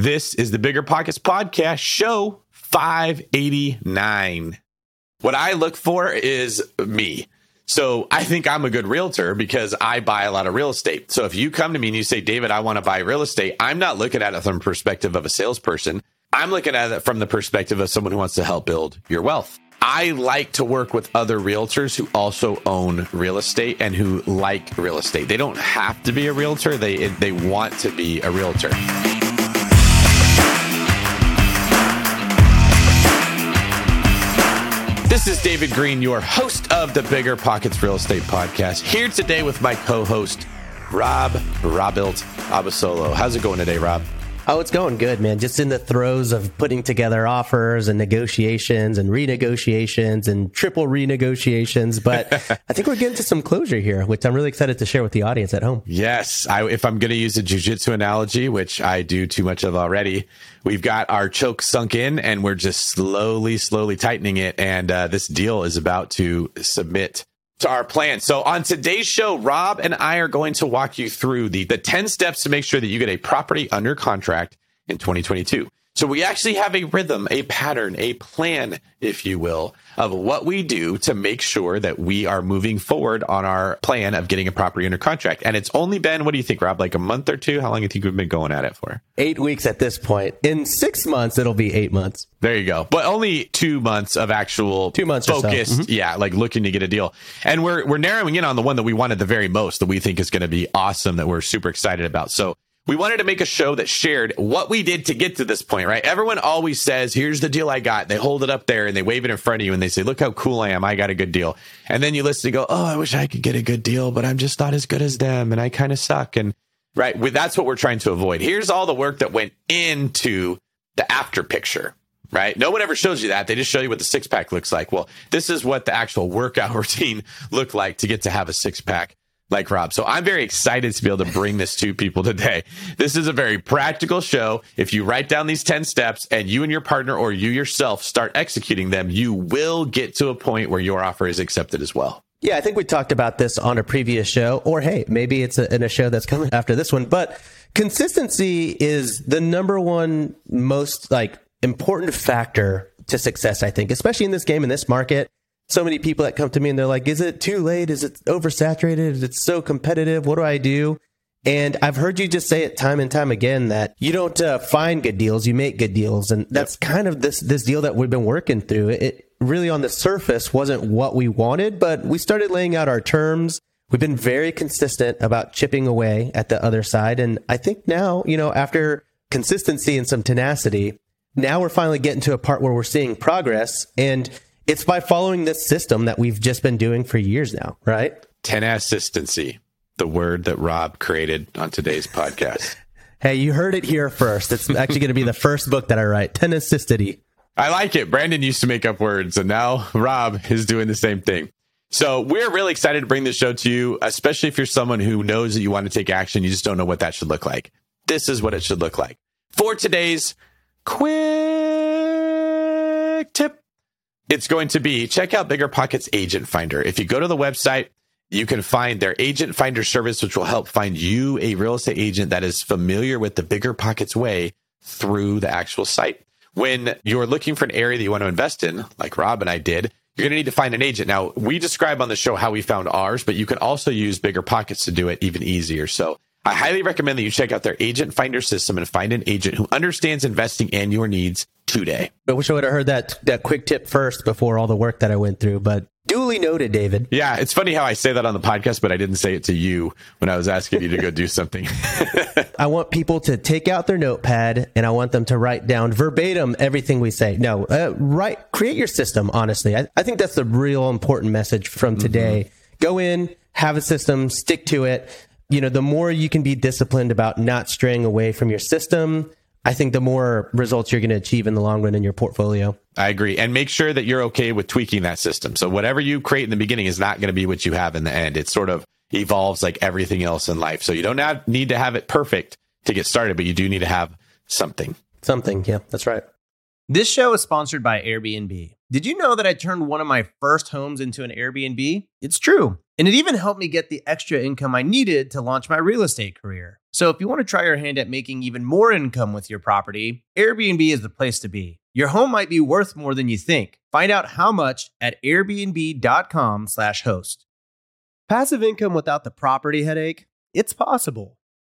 This is the Bigger Pockets Podcast, show 589. What I look for is me. So I think I'm a good realtor because I buy a lot of real estate. So if you come to me and you say, David, I want to buy real estate, I'm not looking at it from the perspective of a salesperson. I'm looking at it from the perspective of someone who wants to help build your wealth. I like to work with other realtors who also own real estate and who like real estate. They don't have to be a realtor, they they want to be a realtor. This is David Greene, your host of the Bigger Pockets Real Estate Podcast, here today with my co-host Rob Robuilt Abasolo. How's it going today, Rob? Oh, it's going good, man. Just in the throes of putting together offers and negotiations and renegotiations and triple renegotiations. But I think we're getting to some closure here, which I'm really excited to share with the audience at home. Yes. I, if I'm going to use a jujitsu analogy, which I do too much of already, we've got our choke sunk in and we're just slowly, slowly tightening it. And uh, this deal is about to submit to our plan. So on today's show, Rob and I are going to walk you through the, the 10 steps to make sure that you get a property under contract in 2022. So we actually have a rhythm, a pattern, a plan, if you will, of what we do to make sure that we are moving forward on our plan of getting a property under contract. And it's only been, what do you think, Rob, like a month or two? How long do you think we've been going at it for? Eight weeks at this point. In six months, it'll be eight months. There you go. But only two months of actual two months focused, so. mm-hmm. yeah, like looking to get a deal. And we're we're narrowing in on the one that we wanted the very most that we think is going to be awesome that we're super excited about. So we wanted to make a show that shared what we did to get to this point, right? Everyone always says, here's the deal I got. They hold it up there and they wave it in front of you and they say, look how cool I am. I got a good deal. And then you listen and go, oh, I wish I could get a good deal, but I'm just not as good as them and I kind of suck. And right, that's what we're trying to avoid. Here's all the work that went into the after picture right? No one ever shows you that. They just show you what the six pack looks like. Well, this is what the actual workout routine looked like to get to have a six pack like Rob. So I'm very excited to be able to bring this to people today. This is a very practical show. If you write down these 10 steps and you and your partner or you yourself start executing them, you will get to a point where your offer is accepted as well. Yeah, I think we talked about this on a previous show, or hey, maybe it's a, in a show that's coming after this one. But consistency is the number one most like important factor to success, I think, especially in this game, in this market so many people that come to me and they're like, is it too late? Is it oversaturated? Is it so competitive? What do I do? And I've heard you just say it time and time again that you don't uh, find good deals, you make good deals, and that's kind of this this deal that we've been working through. It really on the surface wasn't what we wanted, but we started laying out our terms. We've been very consistent about chipping away at the other side, and I think now, you know, after consistency and some tenacity, now we're finally getting to a part where we're seeing progress and it's by following this system that we've just been doing for years now, right? Tenacistency, the word that Rob created on today's podcast. hey, you heard it here first. It's actually going to be the first book that I write, Tenacity. I like it. Brandon used to make up words, and now Rob is doing the same thing. So we're really excited to bring this show to you, especially if you're someone who knows that you want to take action. You just don't know what that should look like. This is what it should look like. For today's quick tip it's going to be check out Bigger Pockets Agent Finder. If you go to the website, you can find their agent finder service, which will help find you a real estate agent that is familiar with the Bigger Pockets way through the actual site. When you're looking for an area that you want to invest in, like Rob and I did, you're going to need to find an agent. Now, we describe on the show how we found ours, but you can also use Bigger Pockets to do it even easier. So I highly recommend that you check out their agent finder system and find an agent who understands investing and your needs today. I wish I would have heard that that quick tip first before all the work that I went through, but duly noted, David. Yeah, it's funny how I say that on the podcast, but I didn't say it to you when I was asking you to go do something. I want people to take out their notepad and I want them to write down verbatim everything we say. No, uh, write, create your system. Honestly, I, I, think that's the real important message from today. Mm-hmm. Go in, have a system, stick to it you know, the more you can be disciplined about not straying away from your system, I think the more results you're going to achieve in the long run in your portfolio. I agree. And make sure that you're okay with tweaking that system. So whatever you create in the beginning is not going to be what you have in the end. It sort of evolves like everything else in life. So you don't have, need to have it perfect to get started, but you do need to have something. Something. Yeah, that's right. This show is sponsored by Airbnb. Did you know that I turned one of my first homes into an Airbnb? It's true. And it even helped me get the extra income I needed to launch my real estate career. So if you want to try your hand at making even more income with your property, Airbnb is the place to be. Your home might be worth more than you think. Find out how much at airbnb.com/slash host. Passive income without the property headache? It's possible.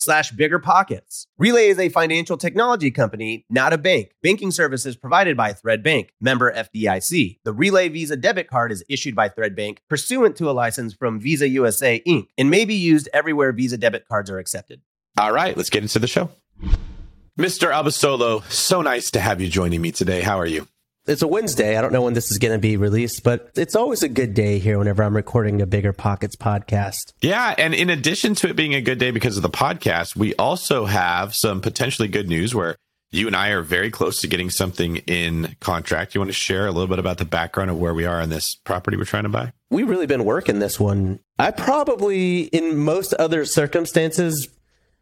slash bigger pockets. Relay is a financial technology company, not a bank. Banking services provided by Thread Bank, member FDIC. The Relay Visa debit card is issued by Thread Bank pursuant to a license from Visa USA Inc. and may be used everywhere Visa debit cards are accepted. All right, let's get into the show. Mr. Abasolo, so nice to have you joining me today. How are you? It's a Wednesday. I don't know when this is going to be released, but it's always a good day here whenever I'm recording a Bigger Pockets podcast. Yeah. And in addition to it being a good day because of the podcast, we also have some potentially good news where you and I are very close to getting something in contract. You want to share a little bit about the background of where we are on this property we're trying to buy? We've really been working this one. I probably, in most other circumstances,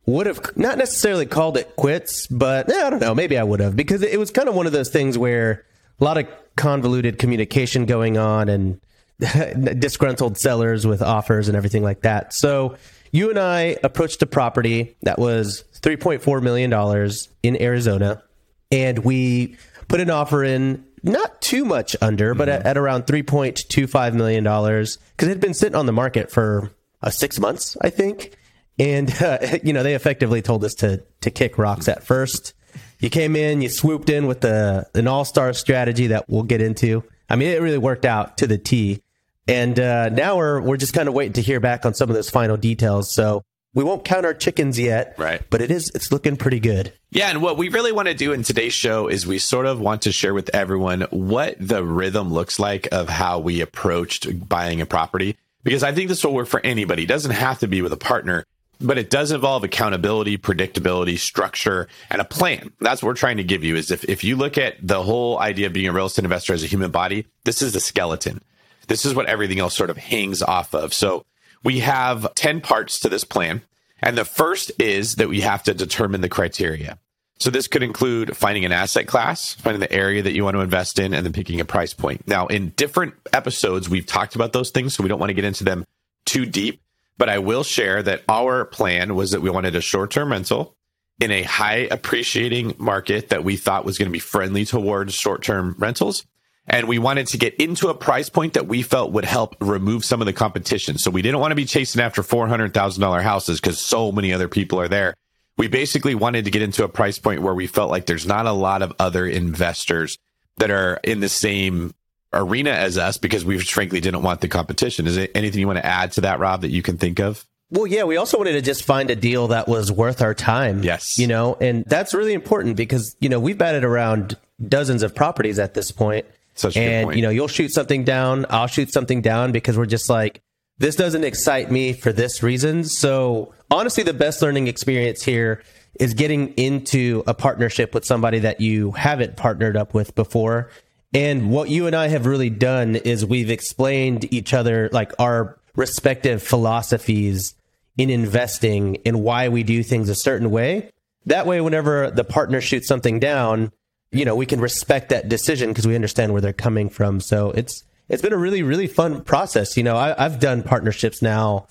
would have not necessarily called it quits, but eh, I don't know. Maybe I would have because it was kind of one of those things where a lot of convoluted communication going on and disgruntled sellers with offers and everything like that. So you and I approached a property that was $3.4 million in Arizona, and we put an offer in not too much under, but at, at around $3.25 million because it had been sitting on the market for uh, six months, I think. And, uh, you know, they effectively told us to, to kick rocks at first. You came in, you swooped in with the, an all star strategy that we'll get into. I mean, it really worked out to the T. And uh, now we're we're just kind of waiting to hear back on some of those final details. So we won't count our chickens yet, right? But it is it's looking pretty good. Yeah, and what we really want to do in today's show is we sort of want to share with everyone what the rhythm looks like of how we approached buying a property because I think this will work for anybody. It doesn't have to be with a partner, but it does involve accountability, predictability, structure, and a plan. That's what we're trying to give you is if, if you look at the whole idea of being a real estate investor as a human body, this is the skeleton. This is what everything else sort of hangs off of. So we have 10 parts to this plan. And the first is that we have to determine the criteria. So this could include finding an asset class, finding the area that you want to invest in, and then picking a price point. Now, in different episodes, we've talked about those things, so we don't want to get into them too deep. But I will share that our plan was that we wanted a short term rental in a high appreciating market that we thought was going to be friendly towards short term rentals. And we wanted to get into a price point that we felt would help remove some of the competition. So we didn't want to be chasing after $400,000 houses because so many other people are there. We basically wanted to get into a price point where we felt like there's not a lot of other investors that are in the same arena as us because we frankly didn't want the competition. Is there anything you want to add to that, Rob, that you can think of? Well, yeah, we also wanted to just find a deal that was worth our time. Yes. You know, and that's really important because, you know, we've batted around dozens of properties at this point. Such and, you know, you'll shoot something down, I'll shoot something down because we're just like, this doesn't excite me for this reason. So, honestly, the best learning experience here is getting into a partnership with somebody that you haven't partnered up with before. And what you and I have really done is we've explained each other like our respective philosophies in investing and why we do things a certain way. That way, whenever the partner shoots something down, you know, we can respect that decision because we understand where they're coming from. So it's it's been a really really fun process. You know, I, I've done partnerships now.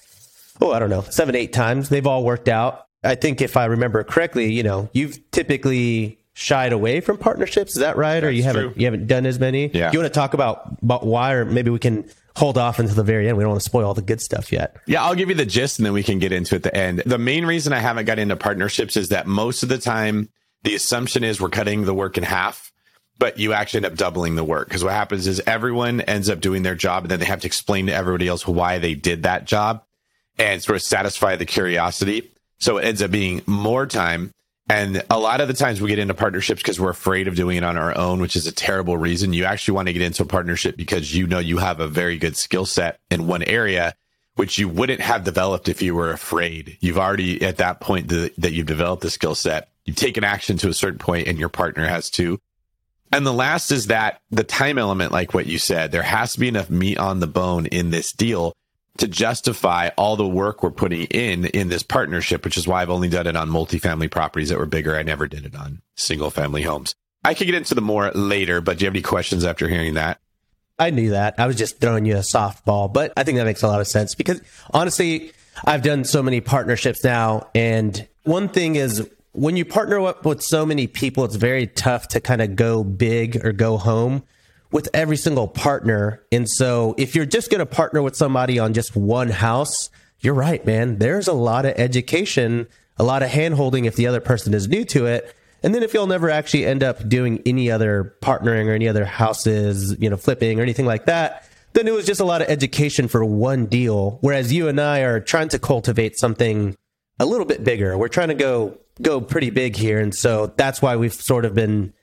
Oh, I don't know, seven eight times. They've all worked out. I think if I remember correctly, you know, you've typically shied away from partnerships. Is that right? or you haven't true. you haven't done as many? Yeah. You want to talk about about why, or maybe we can hold off until the very end. We don't want to spoil all the good stuff yet. Yeah, I'll give you the gist and then we can get into it at the end. The main reason I haven't got into partnerships is that most of the time the assumption is we're cutting the work in half, but you actually end up doubling the work. Because what happens is everyone ends up doing their job and then they have to explain to everybody else why they did that job and sort of satisfy the curiosity. So it ends up being more time. And a lot of the times we get into partnerships because we're afraid of doing it on our own, which is a terrible reason. You actually want to get into a partnership because you know you have a very good skill set in one area, which you wouldn't have developed if you were afraid. You've already at that point th- that you've developed the skill set. You've taken action to a certain point and your partner has too. And the last is that the time element, like what you said, there has to be enough meat on the bone in this deal to justify all the work we're putting in in this partnership, which is why I've only done it on multifamily properties that were bigger. I never did it on single family homes. I could get into the more later, but do you have any questions after hearing that? I knew that. I was just throwing you a softball, but I think that makes a lot of sense because honestly, I've done so many partnerships now. And one thing is when you partner up with so many people, it's very tough to kind of go big or go home with every single partner. And so if you're just going to partner with somebody on just one house, you're right, man. There's a lot of education, a lot of hand holding if the other person is new to it. And then if you'll never actually end up doing any other partnering or any other houses, you know, flipping or anything like that, then it was just a lot of education for one deal. Whereas you and I are trying to cultivate something a little bit bigger. We're trying to go go pretty big here. And so that's why we've sort of been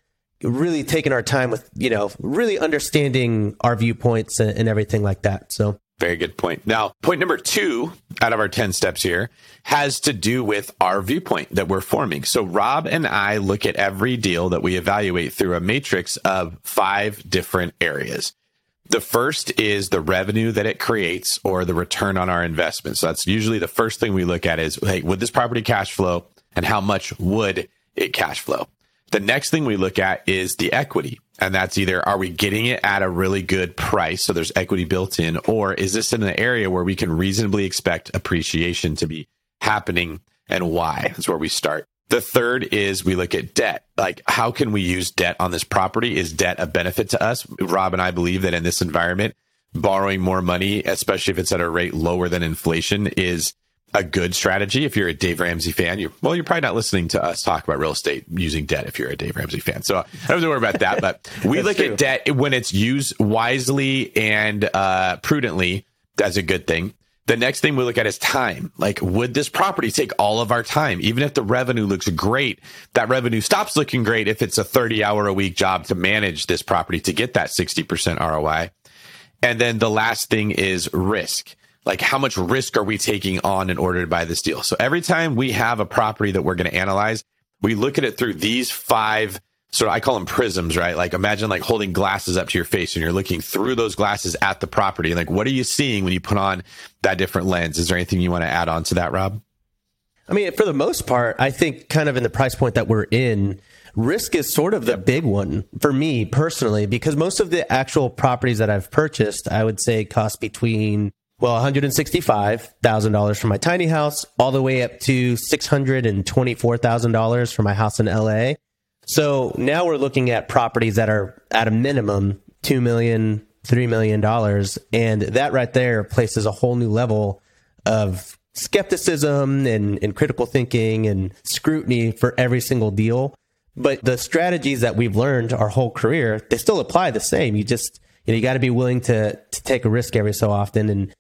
really taking our time with, you know, really understanding our viewpoints and, and everything like that. So Very good point. Now, point number two out of our 10 steps here has to do with our viewpoint that we're forming. So, Rob and I look at every deal that we evaluate through a matrix of five different areas. The first is the revenue that it creates or the return on our investment. So, that's usually the first thing we look at is, hey, would this property cash flow and how much would it cash flow? The next thing we look at is the equity. And that's either are we getting it at a really good price? So there's equity built in, or is this in an area where we can reasonably expect appreciation to be happening and why? That's where we start. The third is we look at debt. Like, how can we use debt on this property? Is debt a benefit to us? Rob and I believe that in this environment, borrowing more money, especially if it's at a rate lower than inflation, is a good strategy. If you're a Dave Ramsey fan, You're, well, you're probably not listening to us talk about real estate using debt if you're a Dave Ramsey fan. So I don't have to worry about that. But we look true. at debt when it's used wisely and uh, prudently. That's a good thing. The next thing we look at is time. Like, would this property take all of our time? Even if the revenue looks great, that revenue stops looking great if it's a 30 hour a week job to manage this property to get that 60% ROI. And then the last thing is risk. Like, how much risk are we taking on in order to buy this deal? So every time we have a property that we're going to analyze, we look at it through these five sort of, I call them prisms, right? Like, imagine like holding glasses up to your face and you're looking through those glasses at the property. Like, what are you seeing when you put on that different lens? Is there anything you want to add on to that, Rob? I mean, for the most part, I think kind of in the price point that we're in, risk is sort of the big one for me personally, because most of the actual properties that I've purchased, I would say cost between, well, $165,000 for my tiny house, all the way up to $624,000 for my house in LA. So now we're looking at properties that are at a minimum $2 million, $3 million. And that right there places a whole new level of skepticism and, and critical thinking and scrutiny for every single deal. But the strategies that we've learned our whole career, they still apply the same. You just, you know, you got to be willing to, to take a risk every so often. And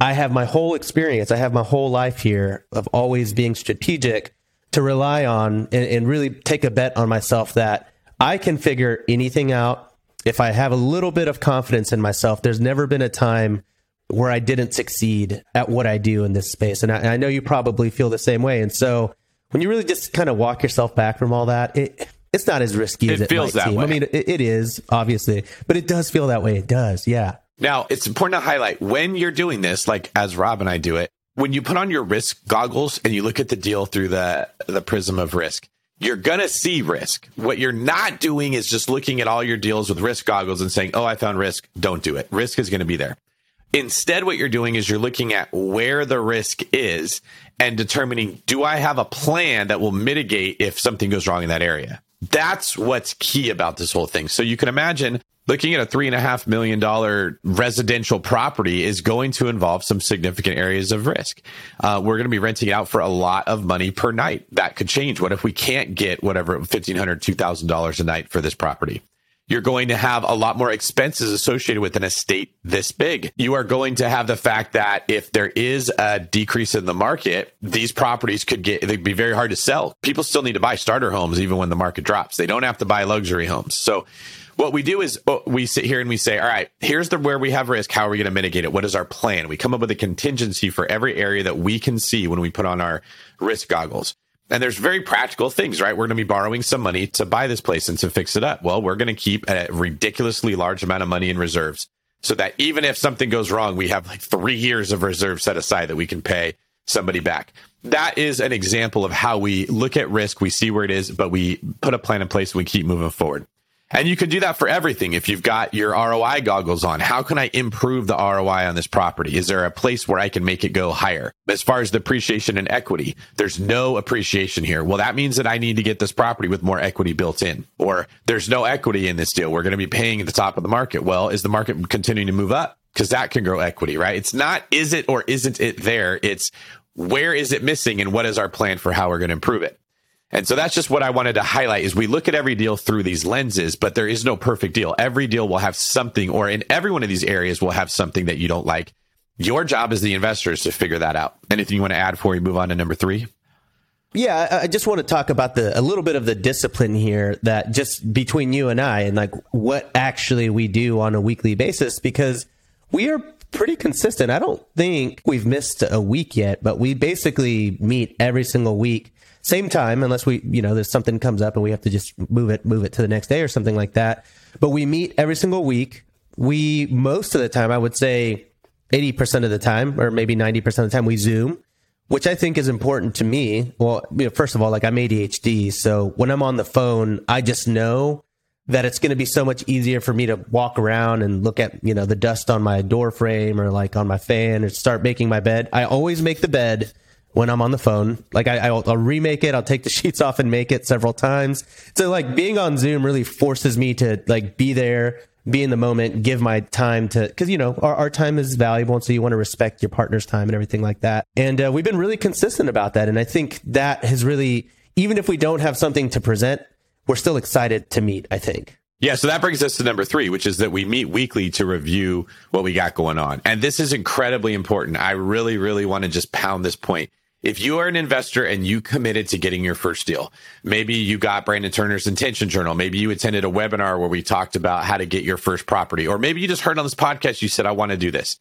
I have my whole experience, I have my whole life here of always being strategic to rely on and, and really take a bet on myself that I can figure anything out if I have a little bit of confidence in myself. There's never been a time where I didn't succeed at what I do in this space. And I, I know you probably feel the same way. And so when you really just kind of walk yourself back from all that, it, it's not as risky it as it feels might that seem. way. I mean, it, it is obviously, but it does feel that way. It does. Yeah. Now, it's important to highlight when you're doing this, like as Rob and I do it, when you put on your risk goggles and you look at the deal through the, the prism of risk, you're going to see risk. What you're not doing is just looking at all your deals with risk goggles and saying, Oh, I found risk. Don't do it. Risk is going to be there. Instead, what you're doing is you're looking at where the risk is and determining, do I have a plan that will mitigate if something goes wrong in that area? That's what's key about this whole thing. So you can imagine looking at a three and a half million dollar residential property is going to involve some significant areas of risk. Uh, we're going to be renting it out for a lot of money per night. That could change. What if we can't get whatever $1,500, $2,000 a night for this property? You're going to have a lot more expenses associated with an estate this big. You are going to have the fact that if there is a decrease in the market, these properties could get, they'd be very hard to sell. People still need to buy starter homes even when the market drops. They don't have to buy luxury homes. So what we do is oh, we sit here and we say, all right, here's the where we have risk. How are we going to mitigate it? What is our plan? We come up with a contingency for every area that we can see when we put on our risk goggles. And there's very practical things, right? We're going to be borrowing some money to buy this place and to fix it up. Well, we're going to keep a ridiculously large amount of money in reserves so that even if something goes wrong, we have like three years of reserves set aside that we can pay somebody back. That is an example of how we look at risk. We see where it is, but we put a plan in place and we keep moving forward. And you can do that for everything. If you've got your ROI goggles on, how can I improve the ROI on this property? Is there a place where I can make it go higher? As far as depreciation and equity, there's no appreciation here. Well, that means that I need to get this property with more equity built in, or there's no equity in this deal. We're going to be paying at the top of the market. Well, is the market continuing to move up? Because that can grow equity, right? It's not, is it or isn't it there? It's where is it missing and what is our plan for how we're going to improve it? And so that's just what I wanted to highlight is we look at every deal through these lenses, but there is no perfect deal. Every deal will have something or in every one of these areas will have something that you don't like. Your job as the investor is to figure that out. Anything you want to add before we move on to number three? Yeah, I- just want to talk about the a little bit of the discipline here that just between you and I and like what actually we do on a weekly basis because we are pretty consistent. I don't think we've missed a week yet, but we basically meet every single week, same time, unless we, you know, there's something comes up and we have to just move it, move it to the next day or something like that. But we meet every single week. We most of the time, I would say, eighty percent of the time, or maybe ninety percent of the time, we Zoom which I think is important to me. Well, you know, first of all, like I'm ADHD, so when I'm on the phone, I just know that it's going to be so much easier for me to walk around and look at you know the dust on my door frame or like on my fan and start making my bed. I always make the bed when I'm on the phone. Like I, I'll, I'll remake it. I'll take the sheets off and make it several times. So like being on Zoom really forces me to like be there, be in the moment, give my time to, because you know our, our time is valuable, and so you want to respect your partner's time and everything like that. And uh, we've been really consistent about that, and I think that has really, even if we don't have something to present, we're still excited to meet. I think. Yeah, so that brings us to number three, which is that we meet weekly to review what we got going on. And this is incredibly important. I really, really want to just pound this point. If you are an investor and you committed to getting your first deal, maybe you got Brandon Turner's intention journal. Maybe you attended a webinar where we talked about how to get your first property, or maybe you just heard on this podcast, you said, I want to do this.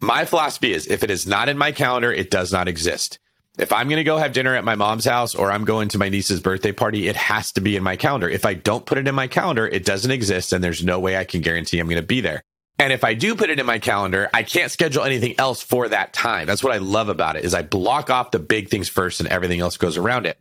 My philosophy is if it is not in my calendar, it does not exist. If I'm going to go have dinner at my mom's house or I'm going to my niece's birthday party, it has to be in my calendar. If I don't put it in my calendar, it doesn't exist and there's no way I can guarantee I'm going to be there. And if I do put it in my calendar, I can't schedule anything else for that time. That's what I love about it is I block off the big things first and everything else goes around it.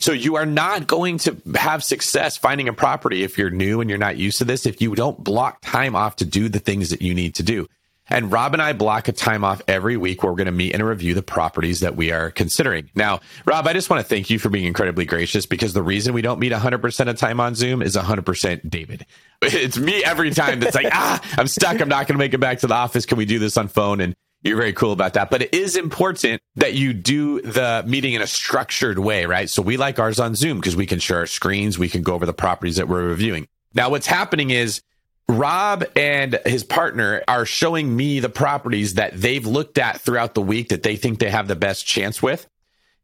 So you are not going to have success finding a property if you're new and you're not used to this if you don't block time off to do the things that you need to do. And Rob and I block a time off every week where we're going to meet and review the properties that we are considering. Now, Rob, I just want to thank you for being incredibly gracious because the reason we don't meet 100% of time on Zoom is 100% David. It's me every time that's like, ah, I'm stuck. I'm not going to make it back to the office. Can we do this on phone? And you're very cool about that. But it is important that you do the meeting in a structured way, right? So we like ours on Zoom because we can share our screens. We can go over the properties that we're reviewing. Now, what's happening is Rob and his partner are showing me the properties that they've looked at throughout the week that they think they have the best chance with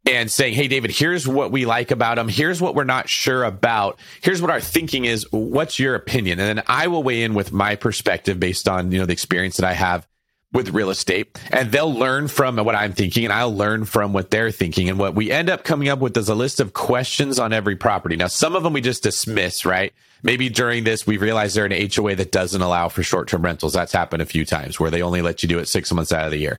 and saying, Hey, David, here's what we like about them. Here's what we're not sure about. Here's what our thinking is. What's your opinion? And then I will weigh in with my perspective based on, you know, the experience that I have with real estate and they'll learn from what I'm thinking and I'll learn from what they're thinking. And what we end up coming up with is a list of questions on every property. Now, some of them we just dismiss, right? Maybe during this, we realize they're an HOA that doesn't allow for short term rentals. That's happened a few times where they only let you do it six months out of the year.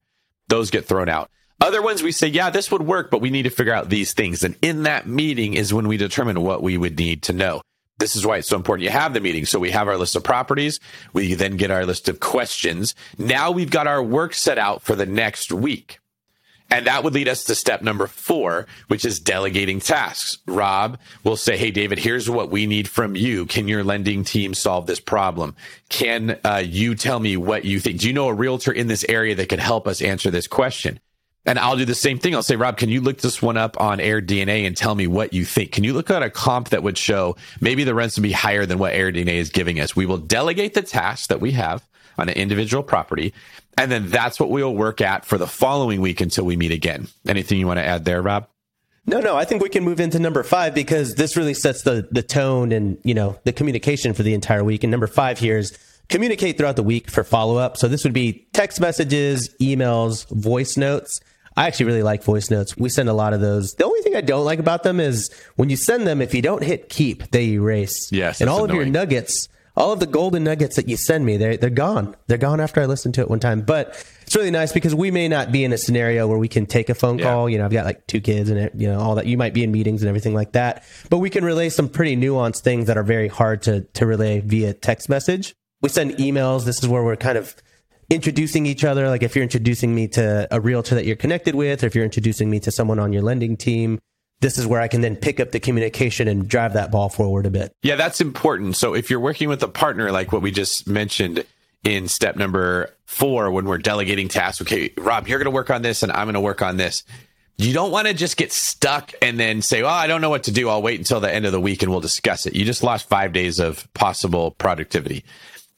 Those get thrown out. Other ones we say, yeah, this would work, but we need to figure out these things. And in that meeting is when we determine what we would need to know. This is why it's so important you have the meeting. So we have our list of properties. We then get our list of questions. Now we've got our work set out for the next week. And that would lead us to step number four, which is delegating tasks. Rob will say, Hey, David, here's what we need from you. Can your lending team solve this problem? Can uh, you tell me what you think? Do you know a realtor in this area that could help us answer this question? And I'll do the same thing. I'll say, Rob, can you look this one up on Air DNA and tell me what you think? Can you look at a comp that would show maybe the rents would be higher than what Air DNA is giving us? We will delegate the tasks that we have on an individual property. And then that's what we'll work at for the following week until we meet again. Anything you want to add there, Rob? No, no, I think we can move into number five because this really sets the, the tone and, you know, the communication for the entire week. And number five here is communicate throughout the week for follow up. So this would be text messages, emails, voice notes. I actually really like voice notes. We send a lot of those. The only thing I don't like about them is when you send them, if you don't hit keep, they erase. Yes. And all of your nuggets, all of the golden nuggets that you send me, they're, they're gone. They're gone after I listen to it one time. But it's really nice because we may not be in a scenario where we can take a phone Yeah. call. You know, I've got like two kids and, it, you know, all that. You might be in meetings and everything like that. But we can relay some pretty nuanced things that are very hard to, to relay via text message. We send emails. This is where we're kind of introducing each other. Like if you're introducing me to a realtor that you're connected with, or if you're introducing me to someone on your lending team, this is where I can then pick up the communication and drive that ball forward a bit. Yeah, that's important. So if you're working with a partner, like what we just mentioned in step number four, when we're delegating tasks, okay, Rob, you're going to work on this and I'm going to work on this. You don't want to just get stuck and then say, well, I don't know what to do. I'll wait until the end of the week and we'll discuss it. You just lost five days of possible productivity.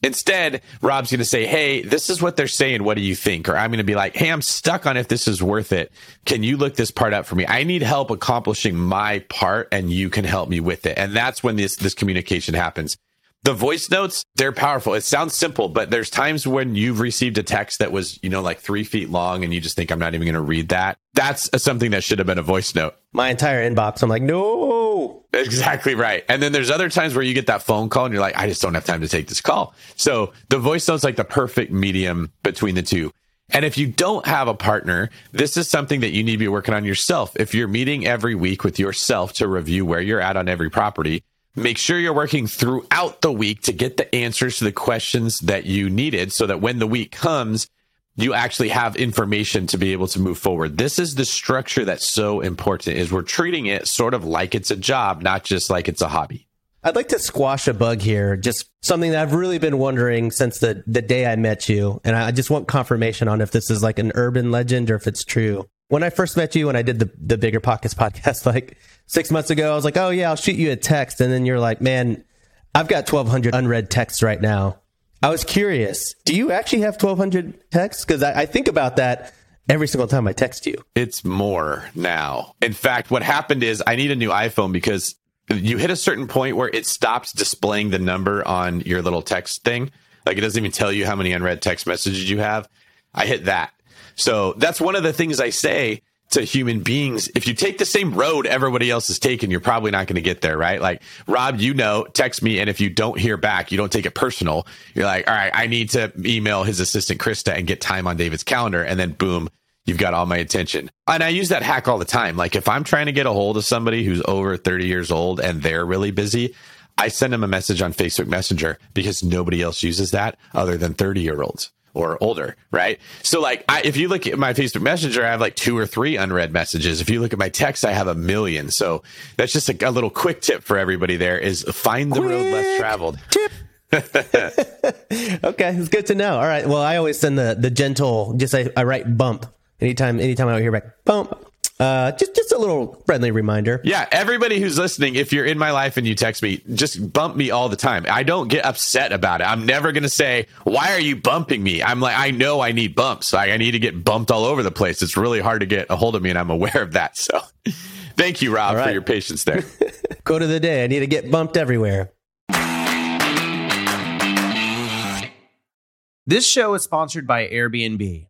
Instead, Rob's going to say, Hey, this is what they're saying. What do you think? Or I'm going to be like, Hey, I'm stuck on if this is worth it. Can you look this part up for me? I need help accomplishing my part and you can help me with it. And that's when this, this communication happens. The voice notes, they're powerful. It sounds simple, but there's times when you've received a text that was, you know, like three feet long and you just think, I'm not even going to read that. That's something that should have been a voice note. My entire inbox, I'm like, no. Exactly right. And then there's other times where you get that phone call and you're like, I just don't have time to take this call. So the voice note's like the perfect medium between the two. And if you don't have a partner, this is something that you need to be working on yourself. If you're meeting every week with yourself to review where you're at on every property, make sure you're working throughout the week to get the answers to the questions that you needed so that when the week comes, you actually have information to be able to move forward. This is the structure that's so important is we're treating it sort of like it's a job, not just like it's a hobby. I'd like to squash a bug here, just something that I've really been wondering since the, the day I met you. And I just want confirmation on if this is like an urban legend or if it's true. When I first met you, when I did the, the Bigger Pockets podcast like six months ago, I was like, oh, yeah, I'll shoot you a text. And then you're like, man, I've got 1,200 unread texts right now. I was curious, do you actually have 1,200 texts? Because I, I think about that every single time I text you. It's more now. In fact, what happened is I need a new iPhone because you hit a certain point where it stops displaying the number on your little text thing. Like it doesn't even tell you how many unread text messages you have. I hit that. So that's one of the things I say to human beings. If you take the same road everybody else is taking, you're probably not going to get there, right? Like Rob, you know, text me. And if you don't hear back, you don't take it personal. You're like, all right, I need to email his assistant, Krista, and get time on David's calendar. And then boom, you've got all my attention. And I use that hack all the time. Like if I'm trying to get a hold of somebody who's over 30 years old and they're really busy, I send them a message on Facebook Messenger because nobody else uses that other than 30 year olds or older, right? So like, I, if you look at my Facebook Messenger, I have like two or three unread messages. If you look at my text, I have a million. So that's just a, a little quick tip for everybody there is find the road less traveled. Tip. okay, it's good to know. All right. Well, I always send the the gentle. Just I, I write bump anytime. Anytime I hear back bump. Uh, just just a little friendly reminder. Yeah, everybody who's listening, if you're in my life and you text me, just bump me all the time. I don't get upset about it. I'm never going to say, "Why are you bumping me?" I'm like, I know I need bumps. I, I need to get bumped all over the place. It's really hard to get a hold of me, and I'm aware of that. So, thank you, Rob, right. for your patience there. Quote of the day: I need to get bumped everywhere. This show is sponsored by Airbnb.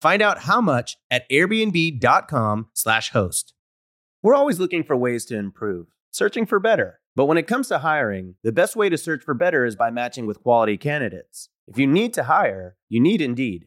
Find out how much at airbnb.com/slash host. We're always looking for ways to improve, searching for better. But when it comes to hiring, the best way to search for better is by matching with quality candidates. If you need to hire, you need Indeed.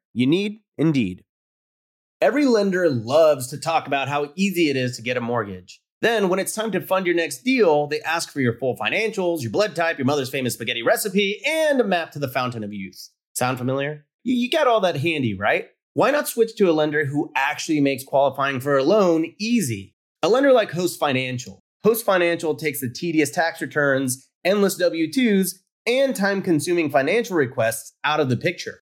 You need Indeed. Every lender loves to talk about how easy it is to get a mortgage. Then, when it's time to fund your next deal, they ask for your full financials, your blood type, your mother's famous spaghetti recipe, and a map to the fountain of youth. Sound familiar? You, got all that handy, right? Why not switch to a lender who actually makes qualifying for a loan easy? A lender like Host Financial. Host Financial takes the tedious tax returns, endless W 2s, and time consuming financial requests out of the picture.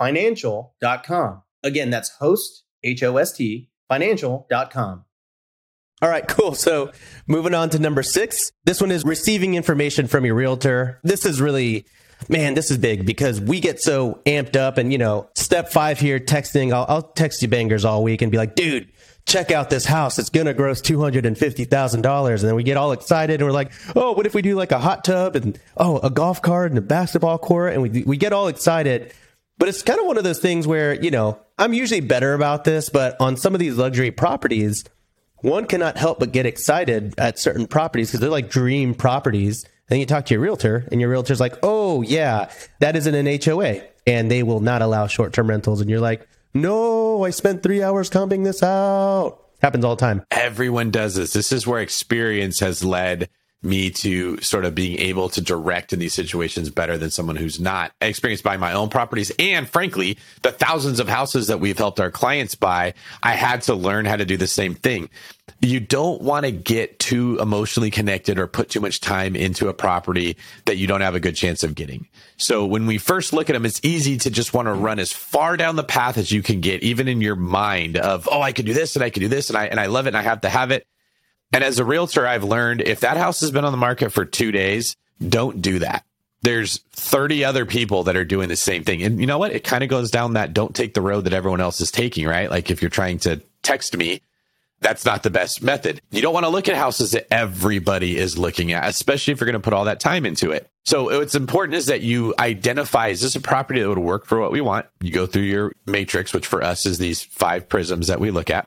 financial.com. Again, that's host, H O S T, financial.com. All right, cool. So moving on to number six. This one is receiving information from your realtor. This is really, man, this is big because we get so amped up and, you know, step five here, texting. I'll, I'll text you bangers all week and be like, dude, check out this house. It's going to gross $250,000. And then we get all excited and we're like, oh, what if we do like a hot tub and, oh, a golf cart and a basketball court? And we, we get all excited. But it's kind of one of those things where, you know, I'm usually better about this, but on some of these luxury properties, one cannot help but get excited at certain properties because they're like dream properties. Then you talk to your realtor, and your realtor's like, "Oh yeah, that isn't an HOA, and they will not allow short-term rentals." And you're like, "No, I spent three hours comping this out." Happens all the time. Everyone does this. This is where experience has led me to sort of being able to direct in these situations better than someone who's not experienced buying my own properties. And frankly, the thousands of houses that we've helped our clients buy, I had to learn how to do the same thing. You don't want to get too emotionally connected or put too much time into a property that you don't have a good chance of getting. So when we first look at them, it's easy to just want to run as far down the path as you can get, even in your mind of, oh, I could do this and I could do this and I, and I love it and I have to have it And as a realtor, I've learned if that house has been on the market for two days, don't do that. There's 30 other people that are doing the same thing. And you know what? It kind of goes down that don't take the road that everyone else is taking, right? Like if you're trying to text me, that's not the best method. You don't want to look at houses that everybody is looking at, especially if you're going to put all that time into it. So what's important is that you identify, is this a property that would work for what we want? You go through your matrix, which for us is these five prisms that we look at.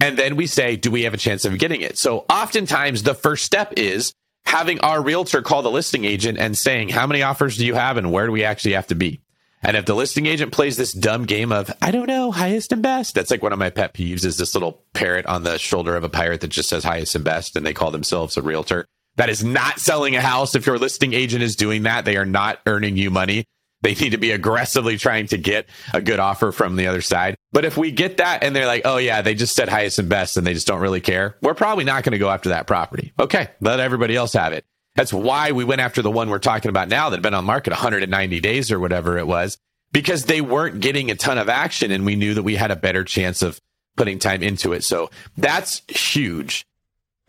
And then we say, do we have a chance of getting it? So oftentimes the first step is having our realtor call the listing agent and saying, how many offers do you have and where do we actually have to be? And if the listing agent plays this dumb game of, I don't know, highest and best, that's like one of my pet peeves is this little parrot on the shoulder of a pirate that just says highest and best and they call themselves a realtor. That is not selling a house. If your listing agent is doing that, they are not earning you money. They need to be aggressively trying to get a good offer from the other side. But if we get that and they're like, oh, yeah, they just said highest and best and they just don't really care, we're probably not going to go after that property. Okay, let everybody else have it. That's why we went after the one we're talking about now that had been on market 190 days or whatever it was, because they weren't getting a ton of action and we knew that we had a better chance of putting time into it. So that's huge.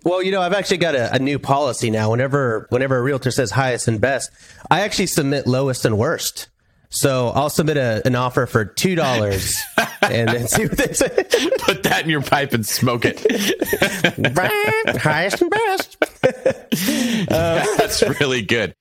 Well, you know, I've actually got a, a, new policy now. Whenever whenever a realtor says highest and best, I actually submit lowest and worst. So I'll submit a, an offer for two dollars and then see what they say. Put that in your pipe and smoke it. highest and best. uh, That's really good.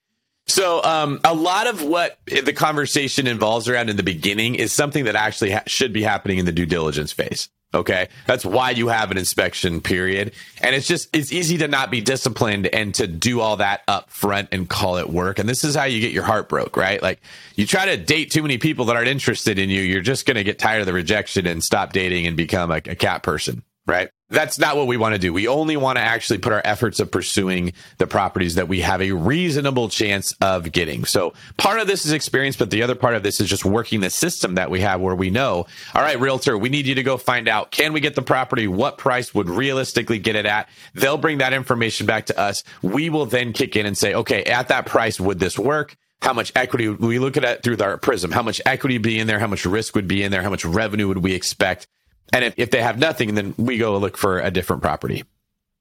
So, um, a lot of what the conversation involves around in the beginning is something that actually ha- should be happening in the due diligence phase. Okay. That's why you have an inspection period. And it's just, it's easy to not be disciplined and to do all that up front and call it work. And this is how you get your heart broke, right? Like you try to date too many people that aren't interested in you. You're just going to get tired of the rejection and stop dating and become a, a cat person, right? That's not what we want to do. We only want to actually put our efforts of pursuing the properties that we have a reasonable chance of getting. So part of this is experience, but the other part of this is just working the system that we have where we know, all right, realtor, we need you to go find out, can we get the property? What price would realistically get it at? They'll bring that information back to us. We will then kick in and say, okay, at that price, would this work? how much equity we look at it through our prism how much equity would be in there how much risk would be in there how much revenue would we expect and if, if they have nothing, then we go look for a different property.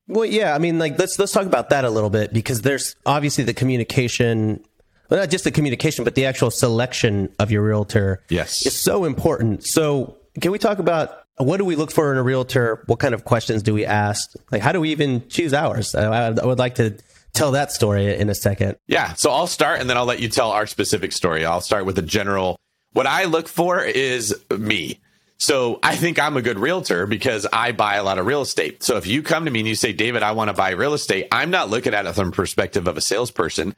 Well, yeah, I mean, like let's let's talk about that a little bit because there's obviously the communication, well, not just the communication, but the actual selection of your realtor. Yes, is so important. So, can we talk about what do we look for in a realtor? What kind of questions do we ask? Like, how do we even choose ours? I, I would like to tell that story in a second. Yeah, so I'll start, and then I'll let you tell our specific story. I'll start with a general. What I look for is me. So I think I'm a good realtor because I buy a lot of real estate. So if you come to me and you say, David, I want to buy real estate, I'm not looking at it from the perspective of a salesperson.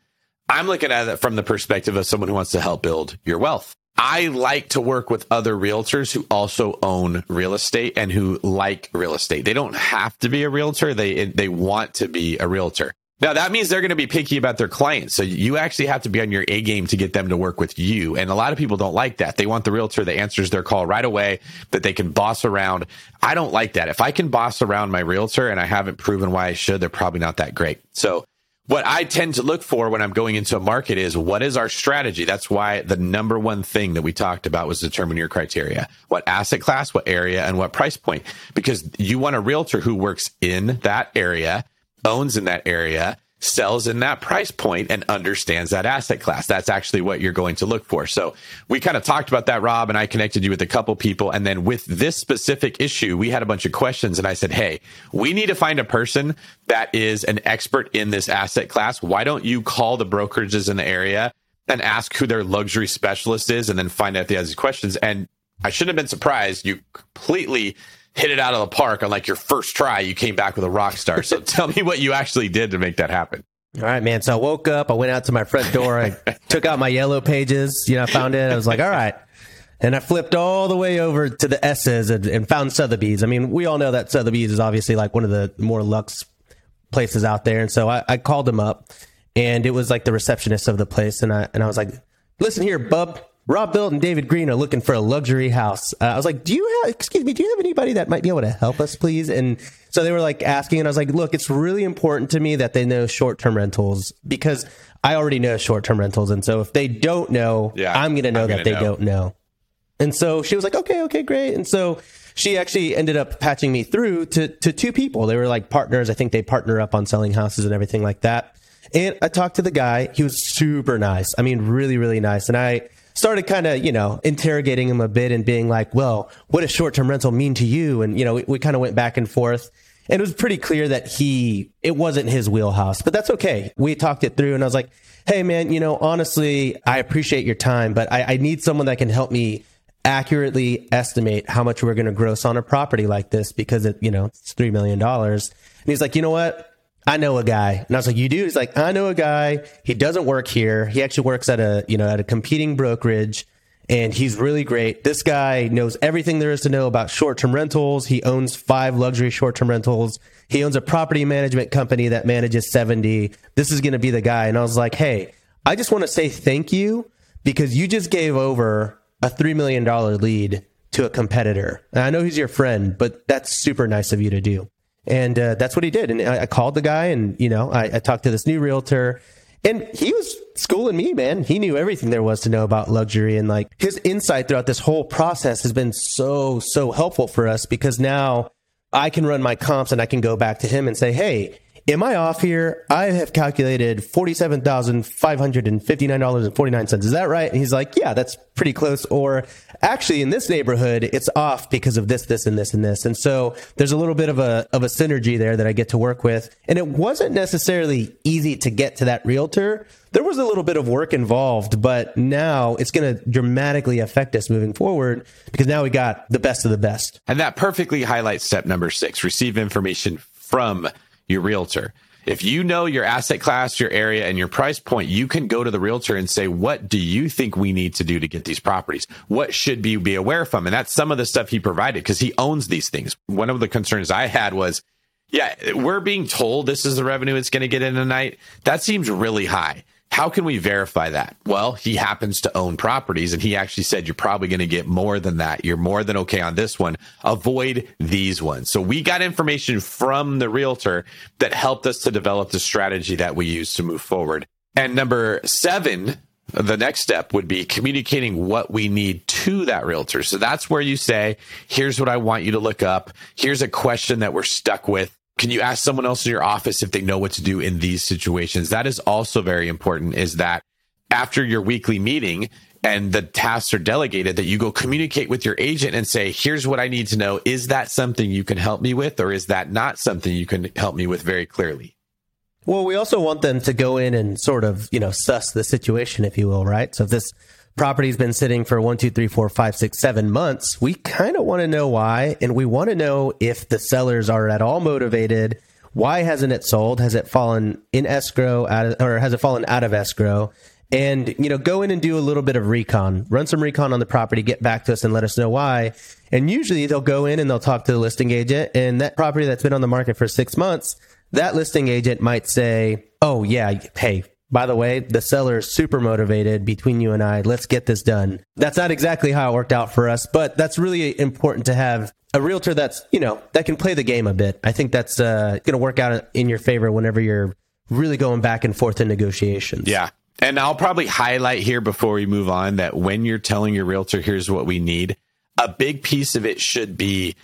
I'm looking at it from the perspective of someone who wants to help build your wealth. I like to work with other realtors who also own real estate and who like real estate. They don't have to be a realtor. They, they want to be a realtor. Now that means they're going to be picky about their clients. So you actually have to be on your A game to get them to work with you. And a lot of people don't like that. They want the realtor that answers their call right away, that they can boss around. I don't like that. If I can boss around my realtor and I haven't proven why I should, they're probably not that great. So what I tend to look for when I'm going into a market is what is our strategy? That's why the number one thing that we talked about was determine your criteria. What asset class, what area, and what price point. Because you want a realtor who works in that area owns in that area, sells in that price point and understands that asset class. That's actually what you're going to look for. So we kind of talked about that, Rob, and I connected you with a couple people. And then with this specific issue, we had a bunch of questions and I said, Hey, we need to find a person that is an expert in this asset class. Why don't you call the brokerages in the area and ask who their luxury specialist is and then find out if they have these questions? And I shouldn't have been surprised. You completely hit it out of the park on like your first try. You came back with a rock star. So tell me what you actually did to make that happen. All right, man. So I woke up, I went out to my front door, I took out my yellow pages, you know, I found it. I was like, all right. And I flipped all the way over to the S's and, and found Sotheby's. I mean, we all know that Sotheby's is obviously like one of the more lux places out there. And so I, I called him up and it was like the receptionist of the place. And I, and I was like, listen here, bub, Robuilt and David Greene are looking for a luxury house. Uh, I was like, do you have, excuse me, do you have anybody that might be able to help us, please? And so they were like asking, and I was like, look, it's really important to me that they know short term rentals because I already know short term rentals. And so if they don't know, yeah, I'm going to know that they know. don't know. And so she was like, okay, okay, great. And so she actually ended up patching me through to, to two people. They were like partners. I think they partner up on selling houses and everything like that. And I talked to the guy. He was super nice. I mean, really, really nice. And I started kind of, you know, interrogating him a bit and being like, well, what does short term rental mean to you? And, you know, we, we kind of went back and forth. And it was pretty clear that he, it wasn't his wheelhouse, but that's okay. We talked it through and I was like, hey, man, you know, honestly, I appreciate your time, but I, I need someone that can help me accurately estimate how much we're going to gross on a property like this because it, you know, it's $3 million. And he's like, you know what? I know a guy. And I was like, you do? He's like, I know a guy. He doesn't work here. He actually works at a, you know, at a competing brokerage and he's really great. This guy knows everything there is to know about short-term rentals. He owns five luxury short-term rentals. He owns a property management company that manages 70. This is going to be the guy. And I was like, "Hey, I just want to say thank you because you just gave over a 3 million dollar lead to a competitor. And I know he's your friend, but that's super nice of you to do." And uh, that's what he did. And I, I, called the guy and, you know, I, I talked to this new realtor and he was schooling me, man. He knew everything there was to know about luxury. And like his insight throughout this whole process has been so, so helpful for us because now I can run my comps and I can go back to him and say, Hey, Am I off here? I have calculated $47,559.49. Is that right? And he's like, yeah, that's pretty close. Or actually in this neighborhood, it's off because of this, this, and this, and this. And so there's a little bit of a, of a synergy there that I get to work with. And it wasn't necessarily easy to get to that realtor. There was a little bit of work involved, but now it's going to dramatically affect us moving forward because now we got the best of the best. And that perfectly highlights step number six, receive information from your realtor. If you know your asset class, your area, and your price point, you can go to the realtor and say, what do you think we need to do to get these properties? What should we be aware from? And that's some of the stuff he provided because he owns these things. One of the concerns I had was, yeah, we're being told this is the revenue it's going to get in a night. That seems really high. How can we verify that? Well, he happens to own properties and he actually said you're probably going to get more than that. You're more than okay on this one. Avoid these ones. So we got information from the realtor that helped us to develop the strategy that we use to move forward. And number seven, the next step would be communicating what we need to that realtor. So that's where you say, here's what I want you to look up. Here's a question that we're stuck with. Can you ask someone else in your office if they know what to do in these situations? That is also very important is that after your weekly meeting and the tasks are delegated that you go communicate with your agent and say, here's what I need to know. Is that something you can help me with? Or is that not something you can help me with very clearly? Well, we also want them to go in and sort of, you know, suss the situation, if you will, right? So if this property's been sitting for one, two, three, four, five, six, seven months, we kind of want to know why. And we want to know if the sellers are at all motivated. Why hasn't it sold? Has it fallen in escrow of, or has it fallen out of escrow? And, you know, go in and do a little bit of recon, run some recon on the property, get back to us and let us know why. And usually they'll go in and they'll talk to the listing agent and that property that's been on the market for six months, that listing agent might say, Oh yeah, hey, by the way, the seller is super motivated between you and I. Let's get this done. That's not exactly how it worked out for us, but that's really important to have a realtor that's, you know, that can play the game a bit. I think that's uh, going to work out in your favor whenever you're really going back and forth in negotiations. Yeah. And I'll probably highlight here before we move on that when you're telling your realtor, here's what we need, a big piece of it should be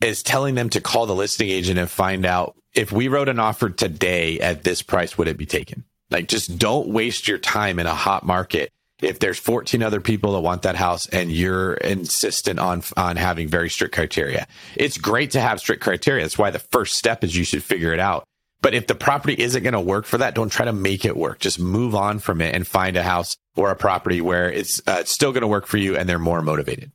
is telling them to call the listing agent and find out if we wrote an offer today at this price, would it be taken? Like, just don't waste your time in a hot market. If there's 14 other people that want that house and you're insistent on on having very strict criteria, it's great to have strict criteria. That's why the first step is you should figure it out. But if the property isn't going to work for that, don't try to make it work. Just move on from it and find a house or a property where it's, uh, it's still going to work for you and they're more motivated.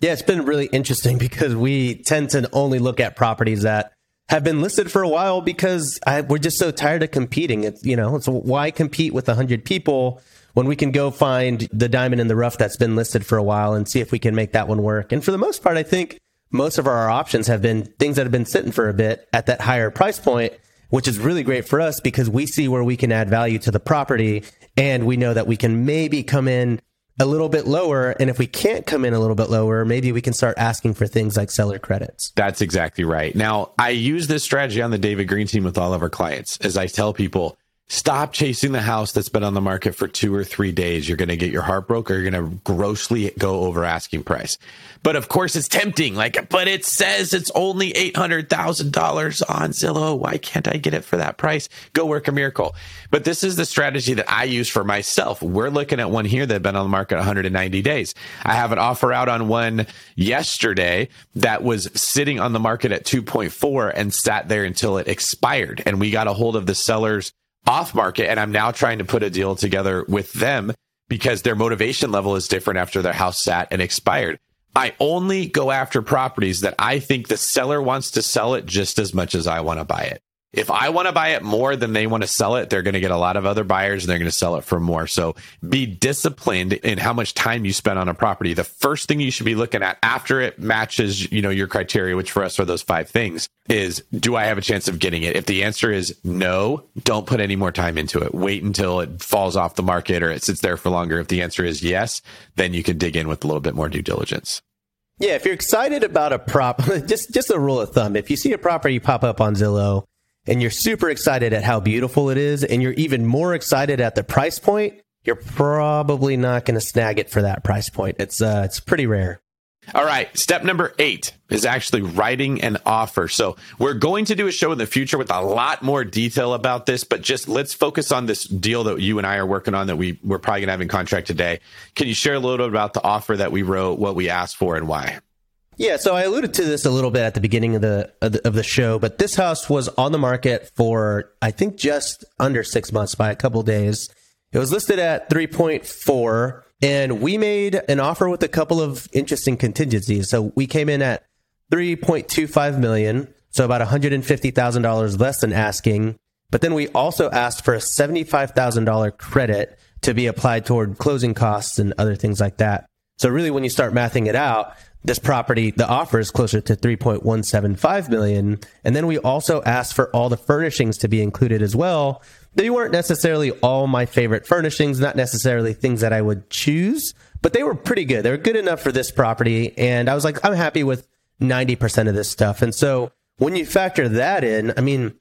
Yeah, it's been really interesting because we tend to only look at properties that have been listed for a while because I, we're just so tired of competing. It's you know, it's why compete with a hundred people when we can go find the diamond in the rough that's been listed for a while and see if we can make that one work. And for the most part, I think most of our options have been things that have been sitting for a bit at that higher price point, which is really great for us because we see where we can add value to the property and we know that we can maybe come in a little bit lower. And if we can't come in a little bit lower, maybe we can start asking for things like seller credits. That's exactly right. Now, I use this strategy on the David Greene team with all of our clients as I tell people Stop chasing the house that's been on the market for two or three days. You're going to get your heart broke or you're going to grossly go over asking price. But of course, it's tempting. Like, but it says it's only $800,000 on Zillow. Why can't I get it for that price? Go work a miracle. But this is the strategy that I use for myself. We're looking at one here that had been on the market 190 days. I have an offer out on one yesterday that was sitting on the market at 2.4 and sat there until it expired. And we got a hold of the sellers off market. And I'm now trying to put a deal together with them because their motivation level is different after their house sat and expired. I only go after properties that I think the seller wants to sell it just as much as I want to buy it. If I want to buy it more than they want to sell it, they're going to get a lot of other buyers and they're going to sell it for more. So be disciplined in how much time you spend on a property. The first thing you should be looking at after it matches, you know, your criteria, which for us are those five things is do I have a chance of getting it? If the answer is no, don't put any more time into it. Wait until it falls off the market or it sits there for longer. If the answer is yes, then you can dig in with a little bit more due diligence. Yeah, if you're excited about a prop, just just a rule of thumb, if you see a property pop up on Zillow and you're super excited at how beautiful it is, and you're even more excited at the price point, you're probably not going to snag it for that price point. It's uh, it's pretty rare. All right. Step number eight is actually writing an offer. So we're going to do a show in the future with a lot more detail about this, but just let's focus on this deal that you and I are working on that we, we're probably going to have in contract today. Can you share a little bit about the offer that we wrote, what we asked for, and why? Yeah, so I alluded to this a little bit at the beginning of the, of the, of the show, but this house was on the market for I think just under six months by a couple days. It was listed at 3.4, and we made an offer with a couple of interesting contingencies. So we came in at 3.25 million, so about $150,000 less than asking. But then we also asked for a $75,000 credit to be applied toward closing costs and other things like that. So really, when you start mathing it out, this property, the offer is closer to 3.175 million. And then we also asked for all the furnishings to be included as well. They weren't necessarily all my favorite furnishings, not necessarily things that I would choose, but they were pretty good. They were good enough for this property. And I was like, I'm happy with 90% of this stuff. And so when you factor that in, I mean,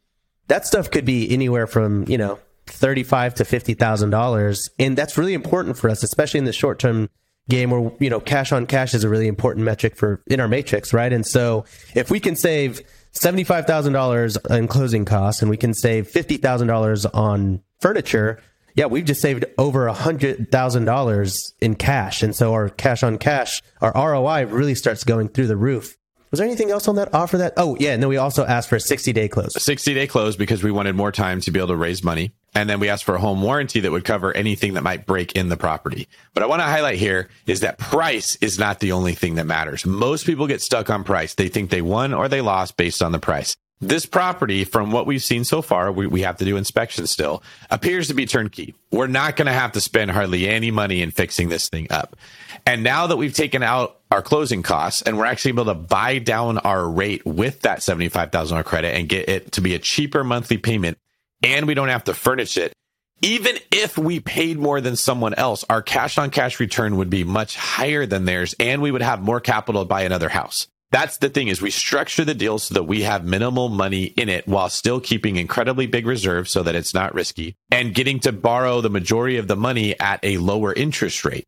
that stuff could be anywhere from, you know, 35 to $50,000. And that's really important for us, especially in the short term game where you know cash on cash is a really important metric for in our matrix, right? And so if we can save seventy five thousand dollars in closing costs and we can save fifty thousand dollars on furniture, yeah, we've just saved over a hundred thousand dollars in cash, and so our cash on cash, our ROI really starts going through the roof. Was there anything else on that offer that? Oh, yeah. And then we also asked for a 60 day close. A 60 day close because we wanted more time to be able to raise money. And then we asked for a home warranty that would cover anything that might break in the property. But I want to highlight here is that price is not the only thing that matters. Most people get stuck on price. They think they won or they lost based on the price. This property, from what we've seen so far, we, we have to do inspections still, appears to be turnkey. We're not going to have to spend hardly any money in fixing this thing up. And now that we've taken out our closing costs and we're actually able to buy down our rate with that $75,000 credit and get it to be a cheaper monthly payment, and we don't have to furnish it, even if we paid more than someone else, our cash on cash return would be much higher than theirs and we would have more capital to buy another house. That's the thing is we structure the deal so that we have minimal money in it while still keeping incredibly big reserves so that it's not risky and getting to borrow the majority of the money at a lower interest rate.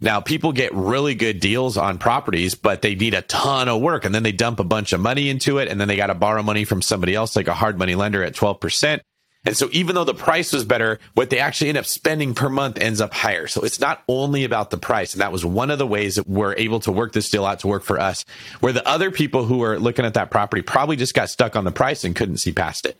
Now, people get really good deals on properties, but they need a ton of work and then they dump a bunch of money into it and then they got to borrow money from somebody else, like a hard money lender at 12%. And so even though the price was better, what they actually end up spending per month ends up higher. So it's not only about the price. And that was one of the ways that we're able to work this deal out to work for us, where the other people who were looking at that property probably just got stuck on the price and couldn't see past it.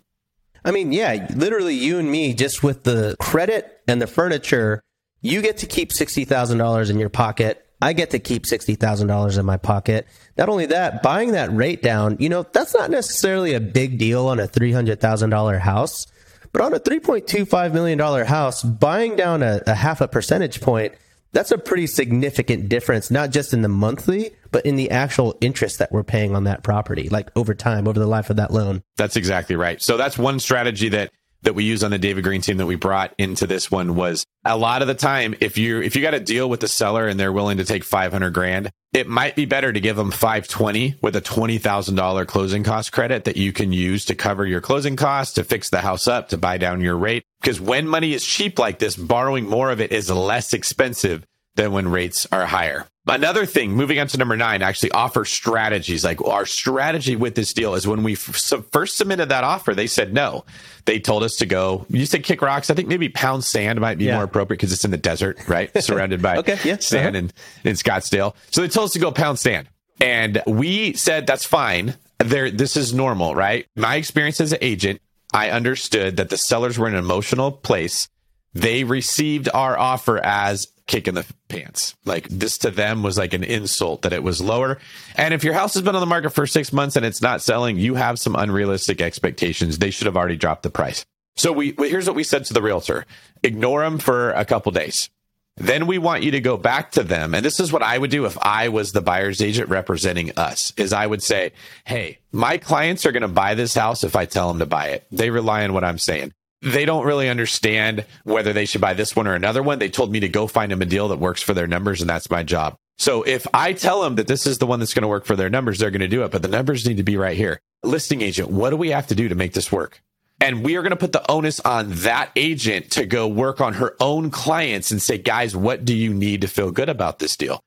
I mean, yeah, literally you and me, just with the credit and the furniture, you get to keep $60,000 in your pocket. I get to keep $60,000 in my pocket. Not only that, buying that rate down, you know, that's not necessarily a big deal on a $300,000 house but on a $3.25 million house, buying down a, a half a percentage point, that's a pretty significant difference, not just in the monthly, but in the actual interest that we're paying on that property, like over time, over the life of that loan. That's exactly right. So that's one strategy that that we use on the David Greene team that we brought into this one was a lot of the time if you if you got a deal with the seller and they're willing to take 500 grand it might be better to give them 520 with a $20,000 closing cost credit that you can use to cover your closing costs, to fix the house up, to buy down your rate. Because when money is cheap like this, borrowing more of it is less expensive than when rates are higher. Another thing, moving on to number nine, actually offer strategies. Like our strategy with this deal is when we f- first submitted that offer, they said no. They told us to go. You said kick rocks. I think maybe pound sand might be yeah. more appropriate because it's in the desert, right? Surrounded by okay, yeah. sand uh-huh. in, in Scottsdale. So they told us to go pound sand. And we said that's fine. There, this is normal, right? My experience as an agent, I understood that the sellers were in an emotional place. They received our offer as kick in the pants. Like this to them was like an insult that it was lower. And if your house has been on the market for six months and it's not selling, you have some unrealistic expectations. They should have already dropped the price. So we here's what we said to the realtor: ignore them for a couple days. Then we want you to go back to them. And this is what I would do if I was the buyer's agent representing us is I would say, Hey, my clients are going to buy this house if I tell them to buy it. They rely on what I'm saying they don't really understand whether they should buy this one or another one. They told me to go find them a deal that works for their numbers, and that's my job. So if I tell them that this is the one that's going to work for their numbers, they're going to do it. But the numbers need to be right here. Listing agent, what do we have to do to make this work? And we are going to put the onus on that agent to go work on her own clients and say, guys, what do you need to feel good about this deal?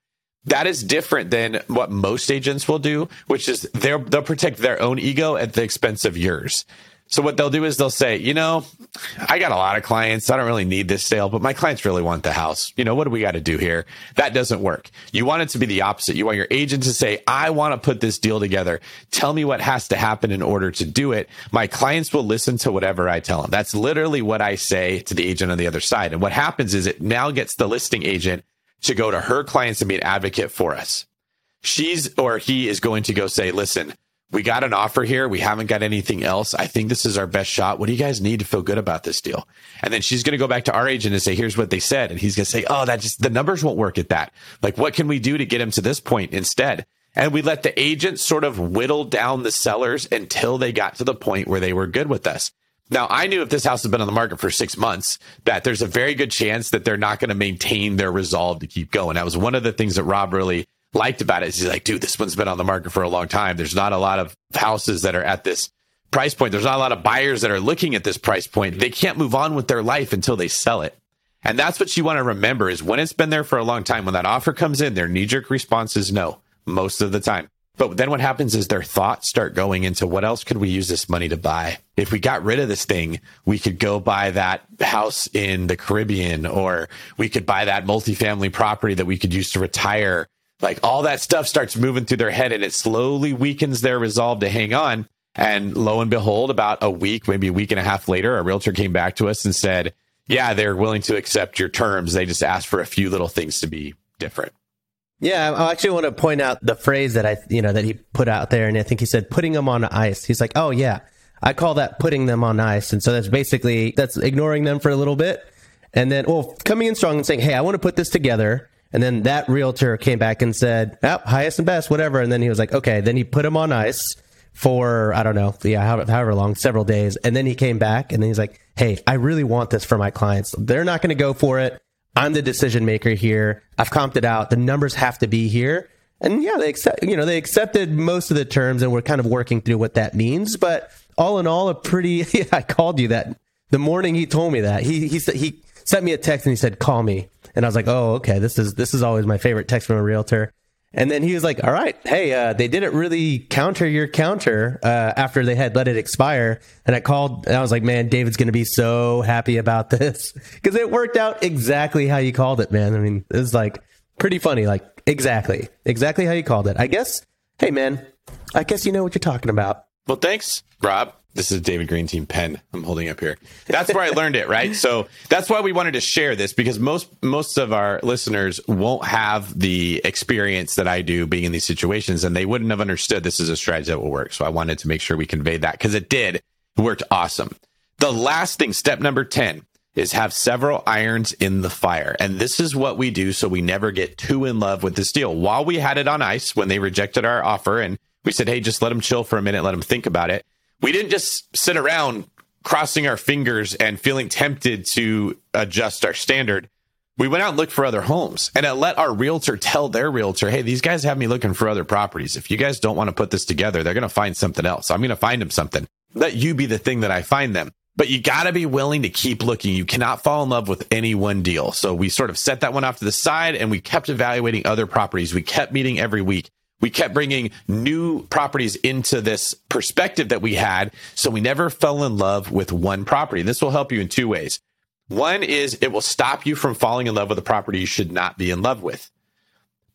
That is different than what most agents will do, which is they'll protect their own ego at the expense of yours. So what they'll do is they'll say, you know, I got a lot of clients. I don't really need this sale, but my clients really want the house. You know, what do we got to do here? That doesn't work. You want it to be the opposite. You want your agent to say, I want to put this deal together. Tell me what has to happen in order to do it. My clients will listen to whatever I tell them. That's literally what I say to the agent on the other side. And what happens is it now gets the listing agent to go to her clients and be an advocate for us. She's or he is going to go say, listen, we got an offer here. We haven't got anything else. I think this is our best shot. What do you guys need to feel good about this deal? And then she's going to go back to our agent and say, here's what they said. And he's going to say, oh, that just, the numbers won't work at that. Like, what can we do to get him to this point instead? And we let the agent sort of whittle down the sellers until they got to the point where they were good with us. Now, I knew if this house has been on the market for six months, that there's a very good chance that they're not going to maintain their resolve to keep going. That was one of the things that Rob really liked about it is he's like, dude, this one's been on the market for a long time. There's not a lot of houses that are at this price point. There's not a lot of buyers that are looking at this price point. They can't move on with their life until they sell it. And that's what you want to remember is when it's been there for a long time, when that offer comes in, their knee jerk response is no, most of the time. But then what happens is their thoughts start going into what else could we use this money to buy? If we got rid of this thing, we could go buy that house in the Caribbean, or we could buy that multifamily property that we could use to retire like all that stuff starts moving through their head and it slowly weakens their resolve to hang on. And lo and behold, about a week, maybe a week and a half later, a realtor came back to us and said, Yeah, they're willing to accept your terms. They just asked for a few little things to be different. Yeah, I actually want to point out the phrase that I, you know, that he put out there, and I think he said putting them on ice. He's like, "Oh yeah, I call that putting them on ice," and so that's basically that's ignoring them for a little bit, and then well, coming in strong and saying, "Hey, I want to put this together." And then that realtor came back and said, oh, highest and best, whatever. And then he was like, okay. Then he put him on ice for, I don't know, yeah, however long, several days. And then he came back and then he's like, hey, I really want this for my clients. They're not going to go for it. I'm the decision maker here. I've comped it out. The numbers have to be here. And yeah, they accept, you know, they accepted most of the terms and we're kind of working through what that means. But all in all, a pretty, yeah, I called you that the morning he told me that. He, he he sent me a text and he said, call me. And I was like, oh, okay, this is this is always my favorite text from a realtor. And then he was like, all right, hey, uh, they didn't really counter your counter uh, after they had let it expire. And I called and I was like, man, David's going to be so happy about this because it worked out exactly how you called it, man. I mean, it was like pretty funny. Like, exactly, exactly how you called it. I guess, hey, man, I guess you know what you're talking about. Well, thanks, Rob. This is David Greene team pen I'm holding up here. That's where I learned it, right? So that's why we wanted to share this because most most of our listeners won't have the experience that I do being in these situations and they wouldn't have understood this is a strategy that will work. So I wanted to make sure we conveyed that because it did. It worked awesome. The last thing, step number 10, is have several irons in the fire. And this is what we do so we never get too in love with this deal. While we had it on ice when they rejected our offer and we said, hey, just let them chill for a minute, let them think about it we didn't just sit around crossing our fingers and feeling tempted to adjust our standard. we went out and looked for other homes and it let our realtor tell their realtor, Hey, these guys have me looking for other properties. If you guys don't want to put this together, they're going to find something else. I'm going to find them something. Let you be the thing that I find them. But you got to be willing to keep looking. You cannot fall in love with any one deal. So we sort of set that one off to the side and we kept evaluating other properties. We kept meeting every week. We kept bringing new properties into this perspective that we had. So we never fell in love with one property. This will help you in two ways. One is it will stop you from falling in love with a property you should not be in love with.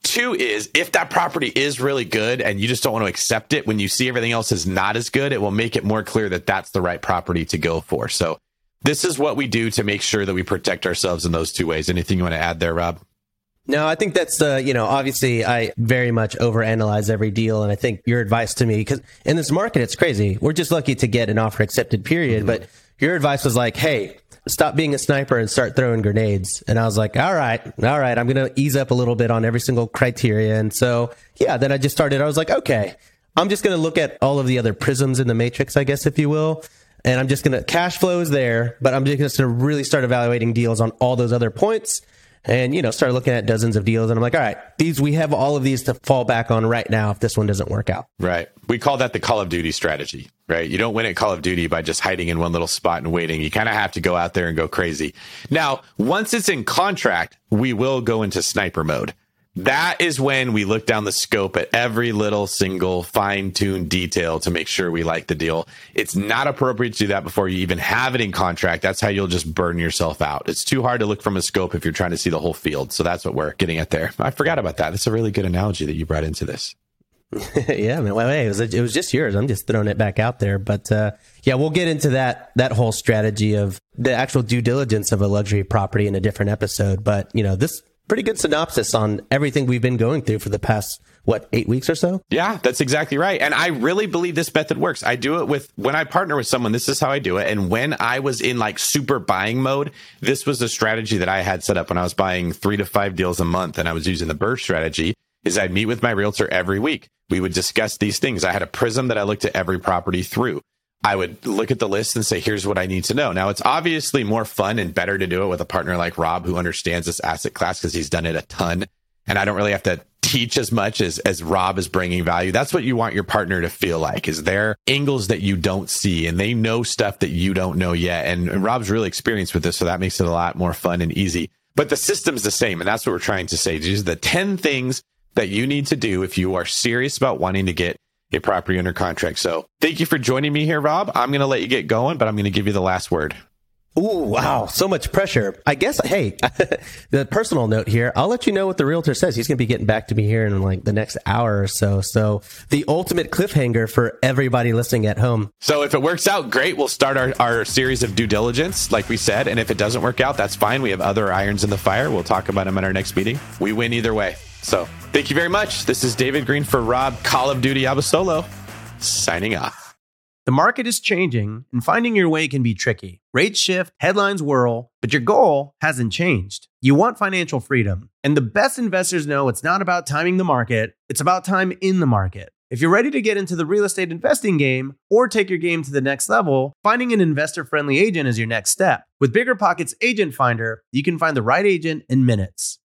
Two is if that property is really good and you just don't want to accept it when you see everything else is not as good, it will make it more clear that that's the right property to go for. So this is what we do to make sure that we protect ourselves in those two ways. Anything you want to add there, Rob? No, I think that's uh, you know obviously I very much overanalyze every deal, and I think your advice to me because in this market it's crazy. We're just lucky to get an offer accepted, period. Mm-hmm. But your advice was like, hey, stop being a sniper and start throwing grenades. And I was like, all right, all right, I'm going to ease up a little bit on every single criteria. And so, yeah, then I just started, I was like, okay, I'm just going to look at all of the other prisms in the matrix, I guess, if you will. And I'm just going to cash flow is there, but I'm just going to really start evaluating deals on all those other points and you know started looking at dozens of deals. And i'm like all right these we have all of these to fall back on right now if this one doesn't work out. Right. We call that the call of duty strategy right? You don't win at call of duty by just hiding in one little spot and waiting. You kind of have to go out there and go crazy. Now once it's in contract we will go into sniper mode that is when we look down the scope at every little single fine tuned detail to make sure we like the deal. It's not appropriate to do that before you even have it in contract. That's how you'll just burn yourself out. It's too hard to look from a scope if you're trying to see the whole field. So that's what we're getting at there. I forgot about that. That's a really good analogy that you brought into this. yeah, man. Well, hey, it was it was just yours. I'm just throwing it back out there, but uh, yeah, we'll get into that that whole strategy of the actual due diligence of a luxury property in a different episode. But you know, this pretty good synopsis on everything we've been going through for the past what eight weeks or so? Yeah that's exactly right. And i really believe this method works. I do it with when i partner with someone this is how i do it. And when i was in like super buying mode this was the strategy that i had set up when i was buying three to five deals a month and i was using the BRRRR strategy is i'd meet with my realtor every week. We would discuss these things. I had a prism that i looked at every property through I would look at the list and say, here's what I need to know. Now, it's obviously more fun and better to do it with a partner like Rob, who understands this asset class because he's done it a ton. And I don't really have to teach as much as, as Rob is bringing value. That's what you want your partner to feel like is there angles that you don't see and they know stuff that you don't know yet. And, and Rob's really experienced with this. So that makes it a lot more fun and easy. But the system's the same. And that's what we're trying to say. These are the 10 things that you need to do if you are serious about wanting to get a property under contract. So thank you for joining me here, Rob. I'm going to let you get going, but I'm going to give you the last word. Ooh, wow. So much pressure. I guess, hey, the personal note here, I'll let you know what the realtor says. He's going to be getting back to me here in like the next hour or so. So the ultimate cliffhanger for everybody listening at home. So if it works out, great. We'll start our, our series of due diligence, like we said. And if it doesn't work out, that's fine. We have other irons in the fire. We'll talk about them at our next meeting. We win either way. So thank you very much. This is David Greene for Rob Call of Duty Abasolo signing off. The market is changing and finding your way can be tricky. Rates shift, headlines whirl, but your goal hasn't changed. You want financial freedom. And the best investors know it's not about timing the market, it's about time in the market. If you're ready to get into the real estate investing game or take your game to the next level, finding an investor friendly agent is your next step. With BiggerPockets Agent Finder, you can find the right agent in minutes.